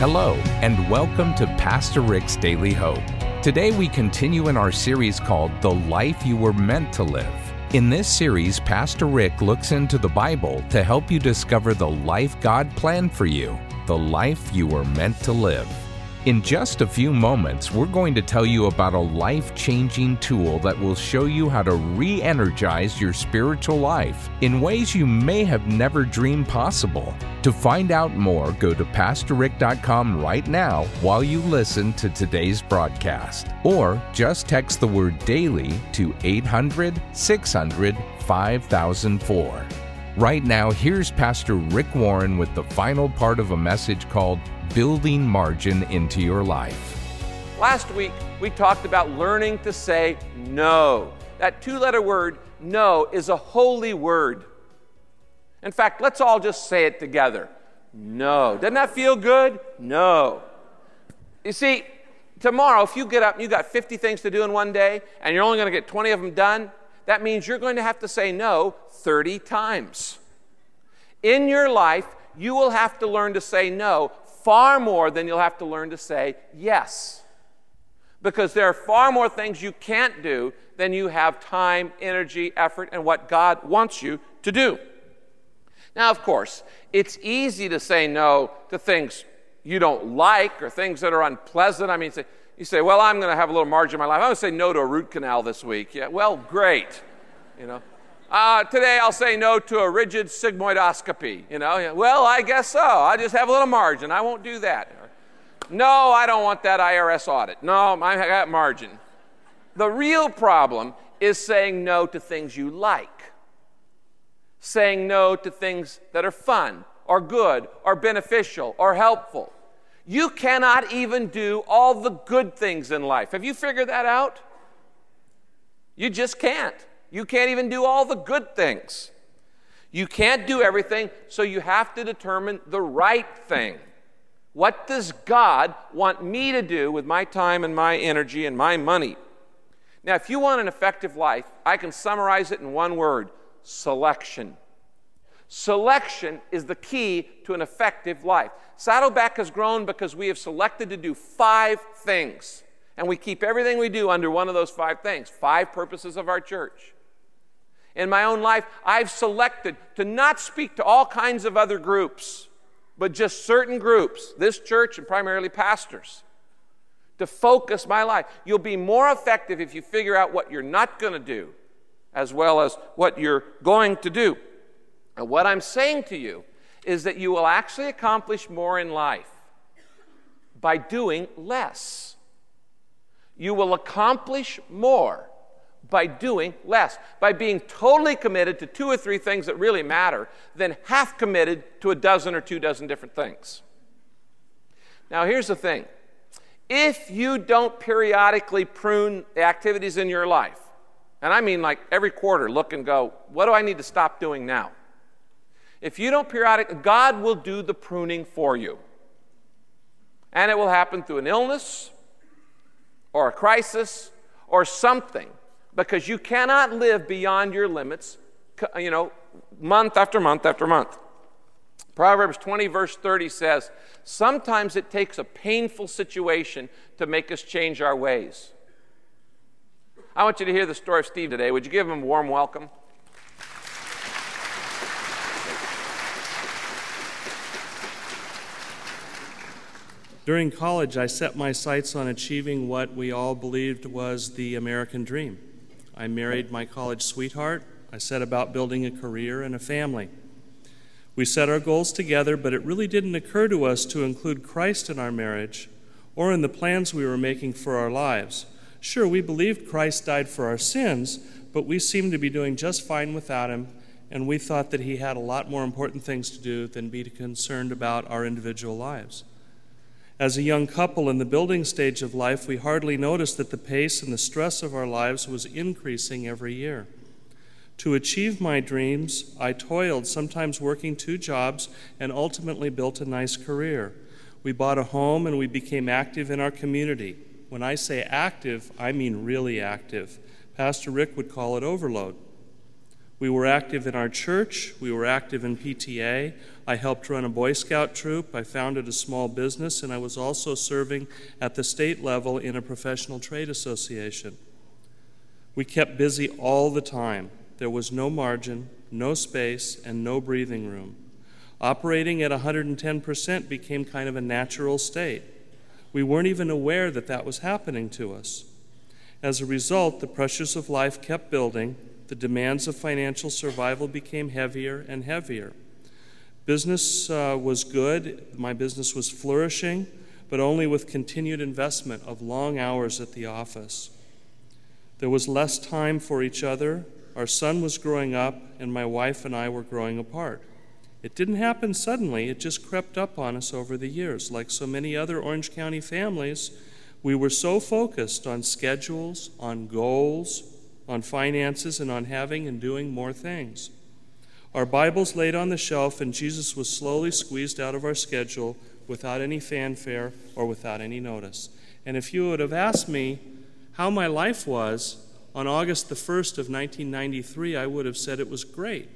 Hello, and welcome to Pastor Rick's Daily Hope. Today we continue in our series called The Life You Were Meant to Live. In this series, Pastor Rick looks into the Bible to help you discover the life God planned for you, the life you were meant to live. In just a few moments, we're going to tell you about a life changing tool that will show you how to re energize your spiritual life in ways you may have never dreamed possible. To find out more, go to PastorRick.com right now while you listen to today's broadcast, or just text the word daily to 800 600 5004. Right now, here's Pastor Rick Warren with the final part of a message called building margin into your life. Last week, we talked about learning to say no. That two letter word, no, is a holy word. In fact, let's all just say it together. No. Doesn't that feel good? No. You see, tomorrow, if you get up and you got 50 things to do in one day and you're only going to get 20 of them done, that means you're going to have to say no 30 times. In your life, you will have to learn to say no far more than you'll have to learn to say yes. Because there are far more things you can't do than you have time, energy, effort, and what God wants you to do. Now, of course, it's easy to say no to things you don't like or things that are unpleasant. I mean, you say, well, I'm going to have a little margin in my life. I'm going to say no to a root canal this week. Yeah, well, great. You know, uh, today I'll say no to a rigid sigmoidoscopy. You know, well, I guess so. I just have a little margin. I won't do that. No, I don't want that IRS audit. No, I got margin. The real problem is saying no to things you like, saying no to things that are fun or good or beneficial or helpful. You cannot even do all the good things in life. Have you figured that out? You just can't. You can't even do all the good things. You can't do everything, so you have to determine the right thing. What does God want me to do with my time and my energy and my money? Now, if you want an effective life, I can summarize it in one word selection. Selection is the key to an effective life. Saddleback has grown because we have selected to do five things. And we keep everything we do under one of those five things five purposes of our church in my own life, I've selected to not speak to all kinds of other groups, but just certain groups, this church and primarily pastors, to focus my life. You'll be more effective if you figure out what you're not going to do as well as what you're going to do. And what I'm saying to you is that you will actually accomplish more in life by doing less. You will accomplish more by doing less, by being totally committed to two or three things that really matter, than half committed to a dozen or two dozen different things. Now, here's the thing if you don't periodically prune the activities in your life, and I mean like every quarter, look and go, what do I need to stop doing now? If you don't periodically, God will do the pruning for you. And it will happen through an illness or a crisis or something because you cannot live beyond your limits, you know, month after month after month. Proverbs 20, verse 30 says, Sometimes it takes a painful situation to make us change our ways. I want you to hear the story of Steve today. Would you give him a warm welcome? During college, I set my sights on achieving what we all believed was the American dream. I married my college sweetheart. I set about building a career and a family. We set our goals together, but it really didn't occur to us to include Christ in our marriage or in the plans we were making for our lives. Sure, we believed Christ died for our sins, but we seemed to be doing just fine without him, and we thought that he had a lot more important things to do than be concerned about our individual lives. As a young couple in the building stage of life, we hardly noticed that the pace and the stress of our lives was increasing every year. To achieve my dreams, I toiled, sometimes working two jobs, and ultimately built a nice career. We bought a home and we became active in our community. When I say active, I mean really active. Pastor Rick would call it overload. We were active in our church, we were active in PTA. I helped run a Boy Scout troop, I founded a small business, and I was also serving at the state level in a professional trade association. We kept busy all the time. There was no margin, no space, and no breathing room. Operating at 110% became kind of a natural state. We weren't even aware that that was happening to us. As a result, the pressures of life kept building, the demands of financial survival became heavier and heavier. Business uh, was good, my business was flourishing, but only with continued investment of long hours at the office. There was less time for each other, our son was growing up, and my wife and I were growing apart. It didn't happen suddenly, it just crept up on us over the years. Like so many other Orange County families, we were so focused on schedules, on goals, on finances, and on having and doing more things. Our Bibles laid on the shelf, and Jesus was slowly squeezed out of our schedule without any fanfare or without any notice. And if you would have asked me how my life was on August the 1st of 1993, I would have said it was great.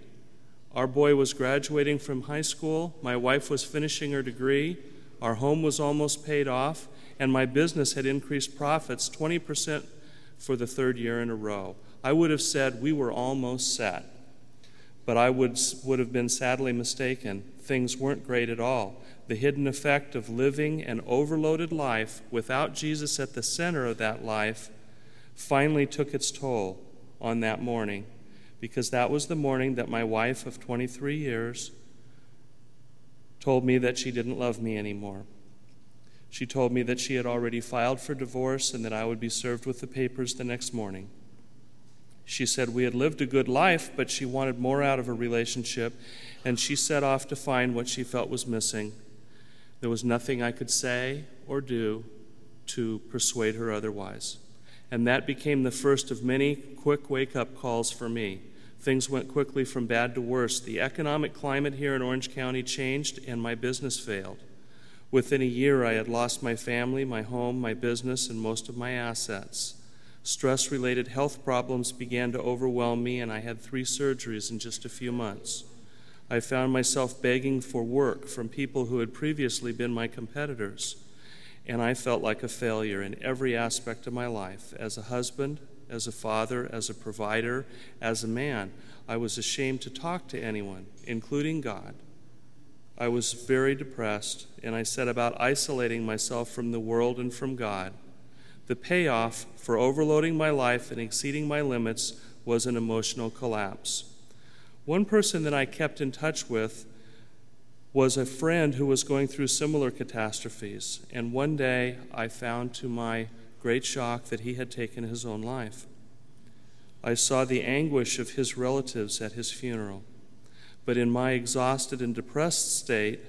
Our boy was graduating from high school, my wife was finishing her degree, our home was almost paid off, and my business had increased profits 20% for the third year in a row. I would have said we were almost set. But I would, would have been sadly mistaken. Things weren't great at all. The hidden effect of living an overloaded life without Jesus at the center of that life finally took its toll on that morning because that was the morning that my wife of 23 years told me that she didn't love me anymore. She told me that she had already filed for divorce and that I would be served with the papers the next morning. She said we had lived a good life, but she wanted more out of a relationship, and she set off to find what she felt was missing. There was nothing I could say or do to persuade her otherwise. And that became the first of many quick wake up calls for me. Things went quickly from bad to worse. The economic climate here in Orange County changed, and my business failed. Within a year, I had lost my family, my home, my business, and most of my assets. Stress related health problems began to overwhelm me, and I had three surgeries in just a few months. I found myself begging for work from people who had previously been my competitors, and I felt like a failure in every aspect of my life as a husband, as a father, as a provider, as a man. I was ashamed to talk to anyone, including God. I was very depressed, and I set about isolating myself from the world and from God. The payoff for overloading my life and exceeding my limits was an emotional collapse. One person that I kept in touch with was a friend who was going through similar catastrophes, and one day I found to my great shock that he had taken his own life. I saw the anguish of his relatives at his funeral. But in my exhausted and depressed state,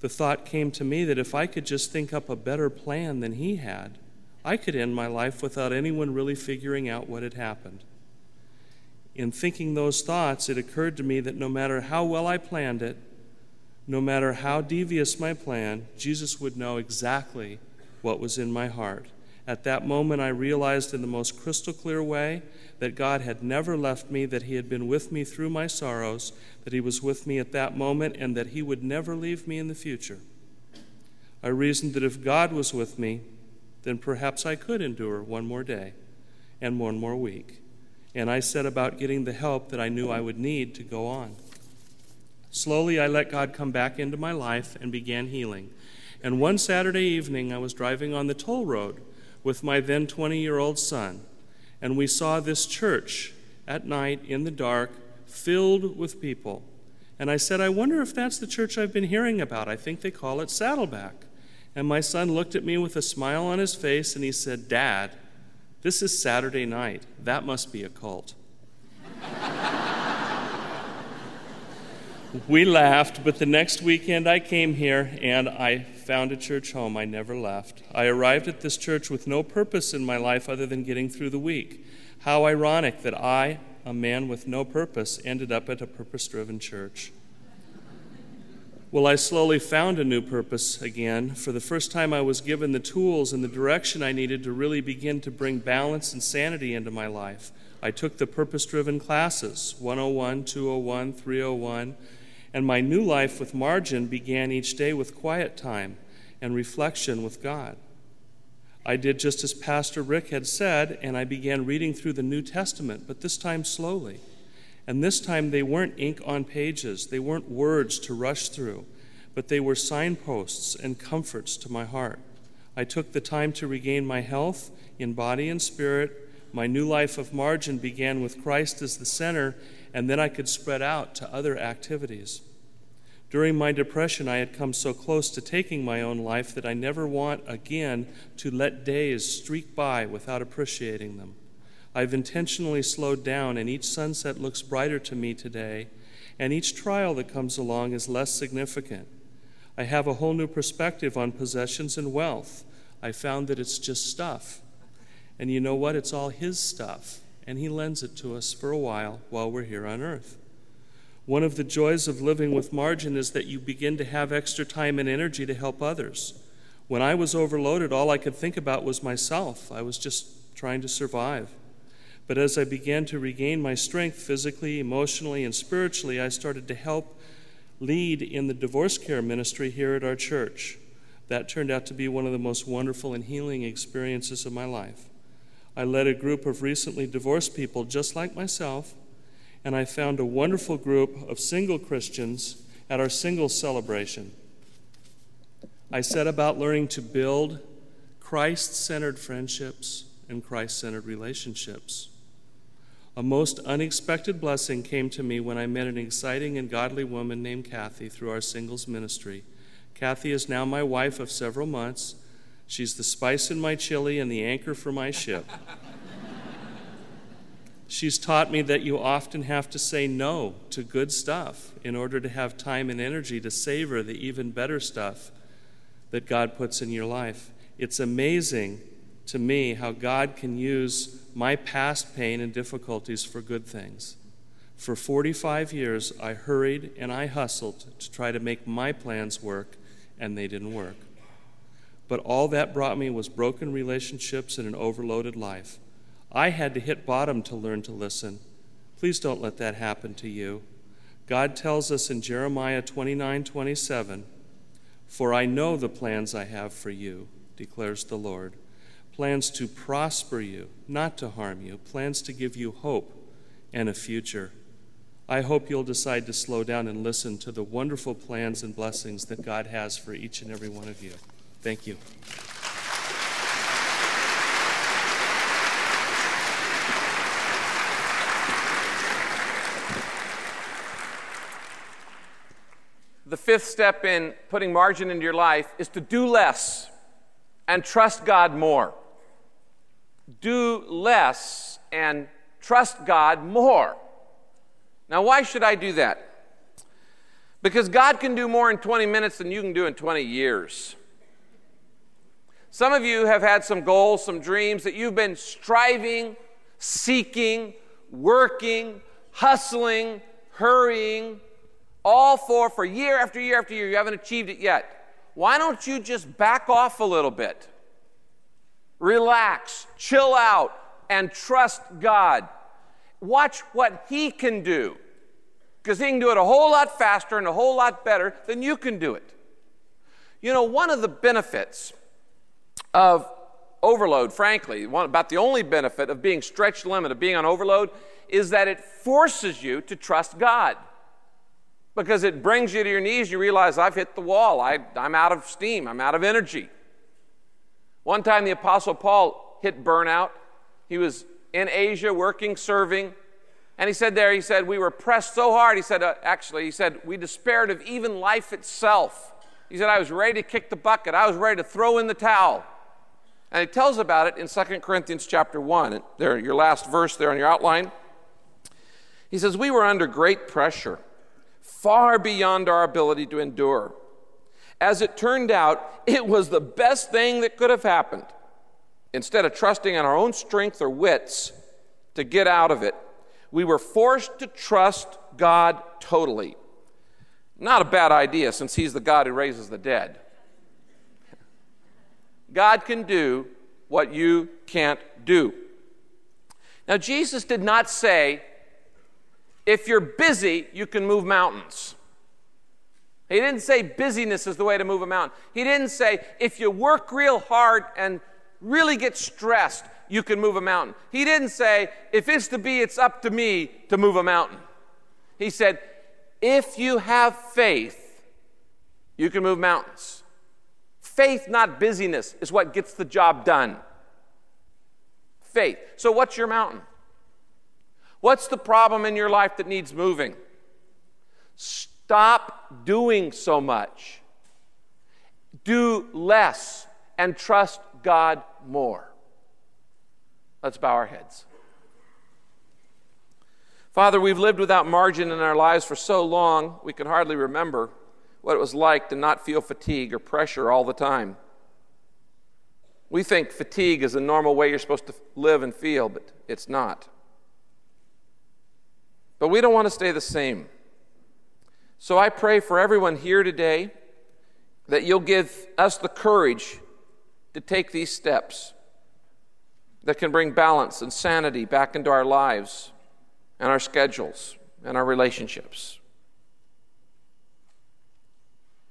the thought came to me that if I could just think up a better plan than he had, I could end my life without anyone really figuring out what had happened. In thinking those thoughts, it occurred to me that no matter how well I planned it, no matter how devious my plan, Jesus would know exactly what was in my heart. At that moment, I realized in the most crystal clear way that God had never left me, that He had been with me through my sorrows, that He was with me at that moment, and that He would never leave me in the future. I reasoned that if God was with me, then perhaps I could endure one more day and one more week. And I set about getting the help that I knew I would need to go on. Slowly, I let God come back into my life and began healing. And one Saturday evening, I was driving on the toll road with my then 20 year old son, and we saw this church at night in the dark filled with people. And I said, I wonder if that's the church I've been hearing about. I think they call it Saddleback. And my son looked at me with a smile on his face and he said, Dad, this is Saturday night. That must be a cult. we laughed, but the next weekend I came here and I found a church home I never left. I arrived at this church with no purpose in my life other than getting through the week. How ironic that I, a man with no purpose, ended up at a purpose driven church. Well, I slowly found a new purpose again. For the first time, I was given the tools and the direction I needed to really begin to bring balance and sanity into my life. I took the purpose driven classes 101, 201, 301, and my new life with margin began each day with quiet time and reflection with God. I did just as Pastor Rick had said, and I began reading through the New Testament, but this time slowly. And this time they weren't ink on pages, they weren't words to rush through, but they were signposts and comforts to my heart. I took the time to regain my health in body and spirit my new life of margin began with Christ as the center, and then I could spread out to other activities. During my depression, I had come so close to taking my own life that I never want again to let days streak by without appreciating them. I've intentionally slowed down, and each sunset looks brighter to me today, and each trial that comes along is less significant. I have a whole new perspective on possessions and wealth. I found that it's just stuff. And you know what? It's all His stuff, and He lends it to us for a while while we're here on earth. One of the joys of living with margin is that you begin to have extra time and energy to help others. When I was overloaded, all I could think about was myself. I was just trying to survive. But as I began to regain my strength physically, emotionally, and spiritually, I started to help lead in the divorce care ministry here at our church. That turned out to be one of the most wonderful and healing experiences of my life. I led a group of recently divorced people just like myself, and I found a wonderful group of single Christians at our singles celebration. I set about learning to build Christ centered friendships and Christ centered relationships. A most unexpected blessing came to me when I met an exciting and godly woman named Kathy through our singles ministry. Kathy is now my wife of several months She's the spice in my chili and the anchor for my ship. She's taught me that you often have to say no to good stuff in order to have time and energy to savor the even better stuff that God puts in your life. It's amazing to me how God can use my past pain and difficulties for good things. For 45 years, I hurried and I hustled to try to make my plans work, and they didn't work. But all that brought me was broken relationships and an overloaded life. I had to hit bottom to learn to listen. Please don't let that happen to you. God tells us in Jeremiah 29 27, For I know the plans I have for you, declares the Lord plans to prosper you, not to harm you, plans to give you hope and a future. I hope you'll decide to slow down and listen to the wonderful plans and blessings that God has for each and every one of you. Thank you. The fifth step in putting margin into your life is to do less and trust God more. Do less and trust God more. Now, why should I do that? Because God can do more in 20 minutes than you can do in 20 years. Some of you have had some goals, some dreams that you've been striving, seeking, working, hustling, hurrying, all for for year after year after year. You haven't achieved it yet. Why don't you just back off a little bit? Relax, chill out, and trust God. Watch what He can do. Because He can do it a whole lot faster and a whole lot better than you can do it. You know, one of the benefits of overload, frankly, one, about the only benefit of being stretched limit, of being on overload, is that it forces you to trust God. Because it brings you to your knees, you realize I've hit the wall, I, I'm out of steam, I'm out of energy. One time the Apostle Paul hit burnout. He was in Asia working, serving, and he said there, he said, we were pressed so hard. He said, uh, actually, he said, we despaired of even life itself. He said, I was ready to kick the bucket. I was ready to throw in the towel. And he tells about it in 2 Corinthians chapter 1. There, your last verse there on your outline. He says, We were under great pressure, far beyond our ability to endure. As it turned out, it was the best thing that could have happened. Instead of trusting in our own strength or wits to get out of it, we were forced to trust God totally. Not a bad idea since He's the God who raises the dead. God can do what you can't do. Now, Jesus did not say, if you're busy, you can move mountains. He didn't say busyness is the way to move a mountain. He didn't say if you work real hard and really get stressed, you can move a mountain. He didn't say if it's to be, it's up to me to move a mountain. He said, if you have faith, you can move mountains. Faith, not busyness, is what gets the job done. Faith. So, what's your mountain? What's the problem in your life that needs moving? Stop doing so much. Do less and trust God more. Let's bow our heads. Father, we've lived without margin in our lives for so long, we can hardly remember what it was like to not feel fatigue or pressure all the time. We think fatigue is a normal way you're supposed to live and feel, but it's not. But we don't want to stay the same. So I pray for everyone here today that you'll give us the courage to take these steps that can bring balance and sanity back into our lives and our schedules and our relationships.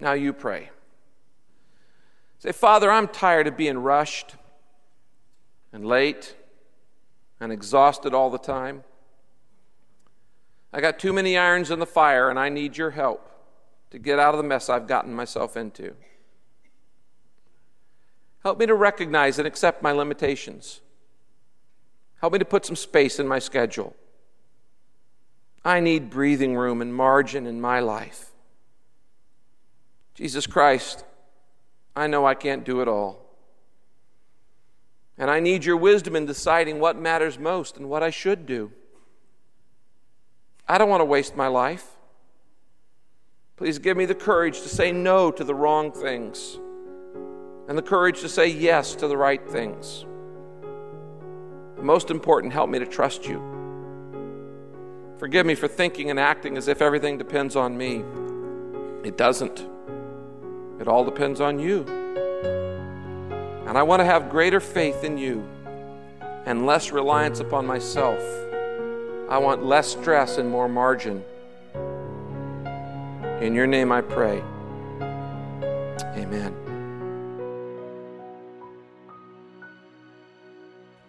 Now you pray. Say, Father, I'm tired of being rushed and late and exhausted all the time. I got too many irons in the fire, and I need your help to get out of the mess I've gotten myself into. Help me to recognize and accept my limitations. Help me to put some space in my schedule. I need breathing room and margin in my life. Jesus Christ, I know I can't do it all. And I need your wisdom in deciding what matters most and what I should do. I don't want to waste my life. Please give me the courage to say no to the wrong things and the courage to say yes to the right things. And most important, help me to trust you. Forgive me for thinking and acting as if everything depends on me. It doesn't, it all depends on you. And I want to have greater faith in you and less reliance upon myself. I want less stress and more margin. In your name I pray. Amen.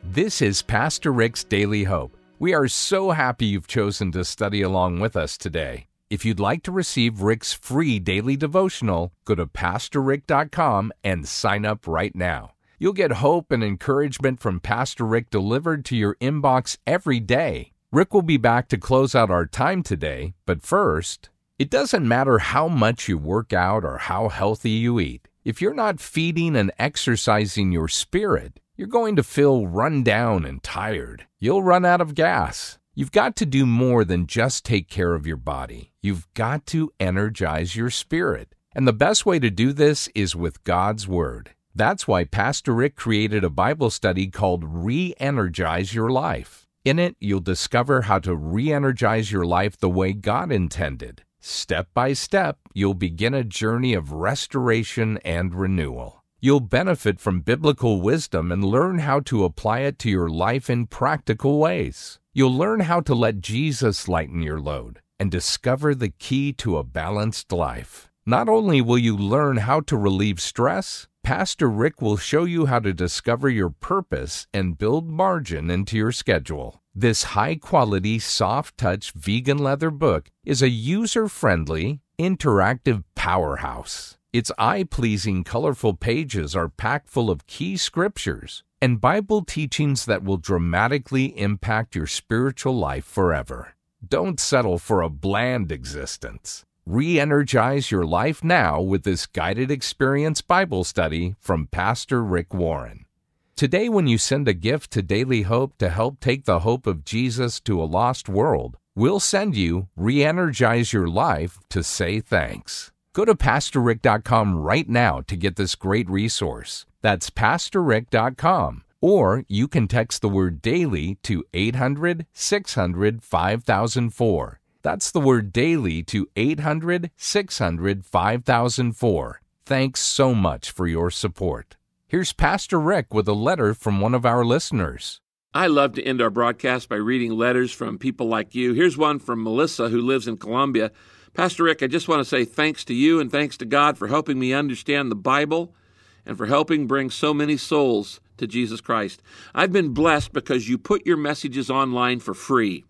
This is Pastor Rick's Daily Hope. We are so happy you've chosen to study along with us today. If you'd like to receive Rick's free daily devotional, go to PastorRick.com and sign up right now. You'll get hope and encouragement from Pastor Rick delivered to your inbox every day. Rick will be back to close out our time today, but first, it doesn't matter how much you work out or how healthy you eat. If you're not feeding and exercising your spirit, you're going to feel run down and tired. You'll run out of gas. You've got to do more than just take care of your body. You've got to energize your spirit. And the best way to do this is with God's Word. That's why Pastor Rick created a Bible study called Re Energize Your Life. In it, you'll discover how to re energize your life the way God intended. Step by step, you'll begin a journey of restoration and renewal. You'll benefit from biblical wisdom and learn how to apply it to your life in practical ways. You'll learn how to let Jesus lighten your load and discover the key to a balanced life. Not only will you learn how to relieve stress, Pastor Rick will show you how to discover your purpose and build margin into your schedule. This high quality, soft touch vegan leather book is a user friendly, interactive powerhouse. Its eye pleasing, colorful pages are packed full of key scriptures and Bible teachings that will dramatically impact your spiritual life forever. Don't settle for a bland existence. Re energize your life now with this guided experience Bible study from Pastor Rick Warren. Today, when you send a gift to Daily Hope to help take the hope of Jesus to a lost world, we'll send you Re Energize Your Life to say thanks. Go to PastorRick.com right now to get this great resource. That's PastorRick.com. Or you can text the word daily to 800 600 5004. That's the word daily to 800 600 5004. Thanks so much for your support. Here's Pastor Rick with a letter from one of our listeners. I love to end our broadcast by reading letters from people like you. Here's one from Melissa, who lives in Colombia. Pastor Rick, I just want to say thanks to you and thanks to God for helping me understand the Bible and for helping bring so many souls to Jesus Christ. I've been blessed because you put your messages online for free.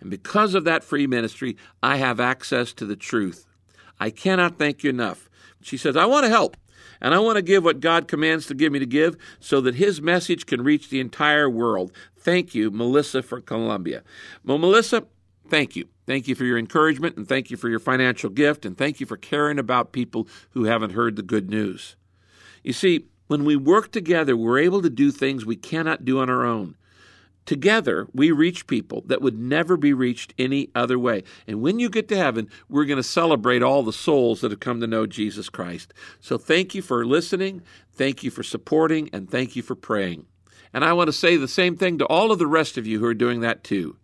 And because of that free ministry, I have access to the truth. I cannot thank you enough. She says, I want to help. And I want to give what God commands to give me to give so that His message can reach the entire world. Thank you, Melissa, for Colombia. Well, Melissa, thank you. Thank you for your encouragement, and thank you for your financial gift, and thank you for caring about people who haven't heard the good news. You see, when we work together, we're able to do things we cannot do on our own. Together, we reach people that would never be reached any other way. And when you get to heaven, we're going to celebrate all the souls that have come to know Jesus Christ. So thank you for listening, thank you for supporting, and thank you for praying. And I want to say the same thing to all of the rest of you who are doing that too.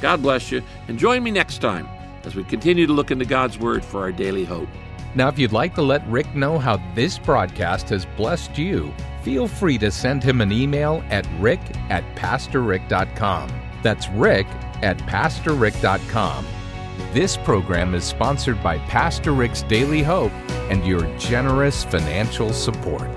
God bless you, and join me next time as we continue to look into God's Word for our daily hope. Now, if you'd like to let Rick know how this broadcast has blessed you, feel free to send him an email at rick at pastorrick.com. That's rick at pastorrick.com. This program is sponsored by Pastor Rick's Daily Hope and your generous financial support.